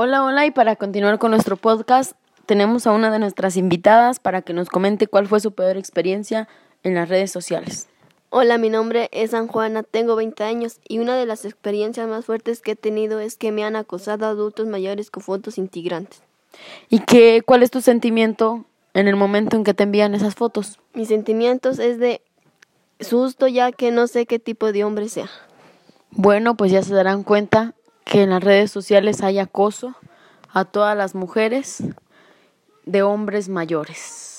Hola, hola, y para continuar con nuestro podcast, tenemos a una de nuestras invitadas para que nos comente cuál fue su peor experiencia en las redes sociales. Hola, mi nombre es San Juana, tengo 20 años y una de las experiencias más fuertes que he tenido es que me han acosado adultos mayores con fotos integrantes. ¿Y qué, cuál es tu sentimiento en el momento en que te envían esas fotos? Mis sentimientos es de susto ya que no sé qué tipo de hombre sea. Bueno, pues ya se darán cuenta que en las redes sociales hay acoso a todas las mujeres de hombres mayores.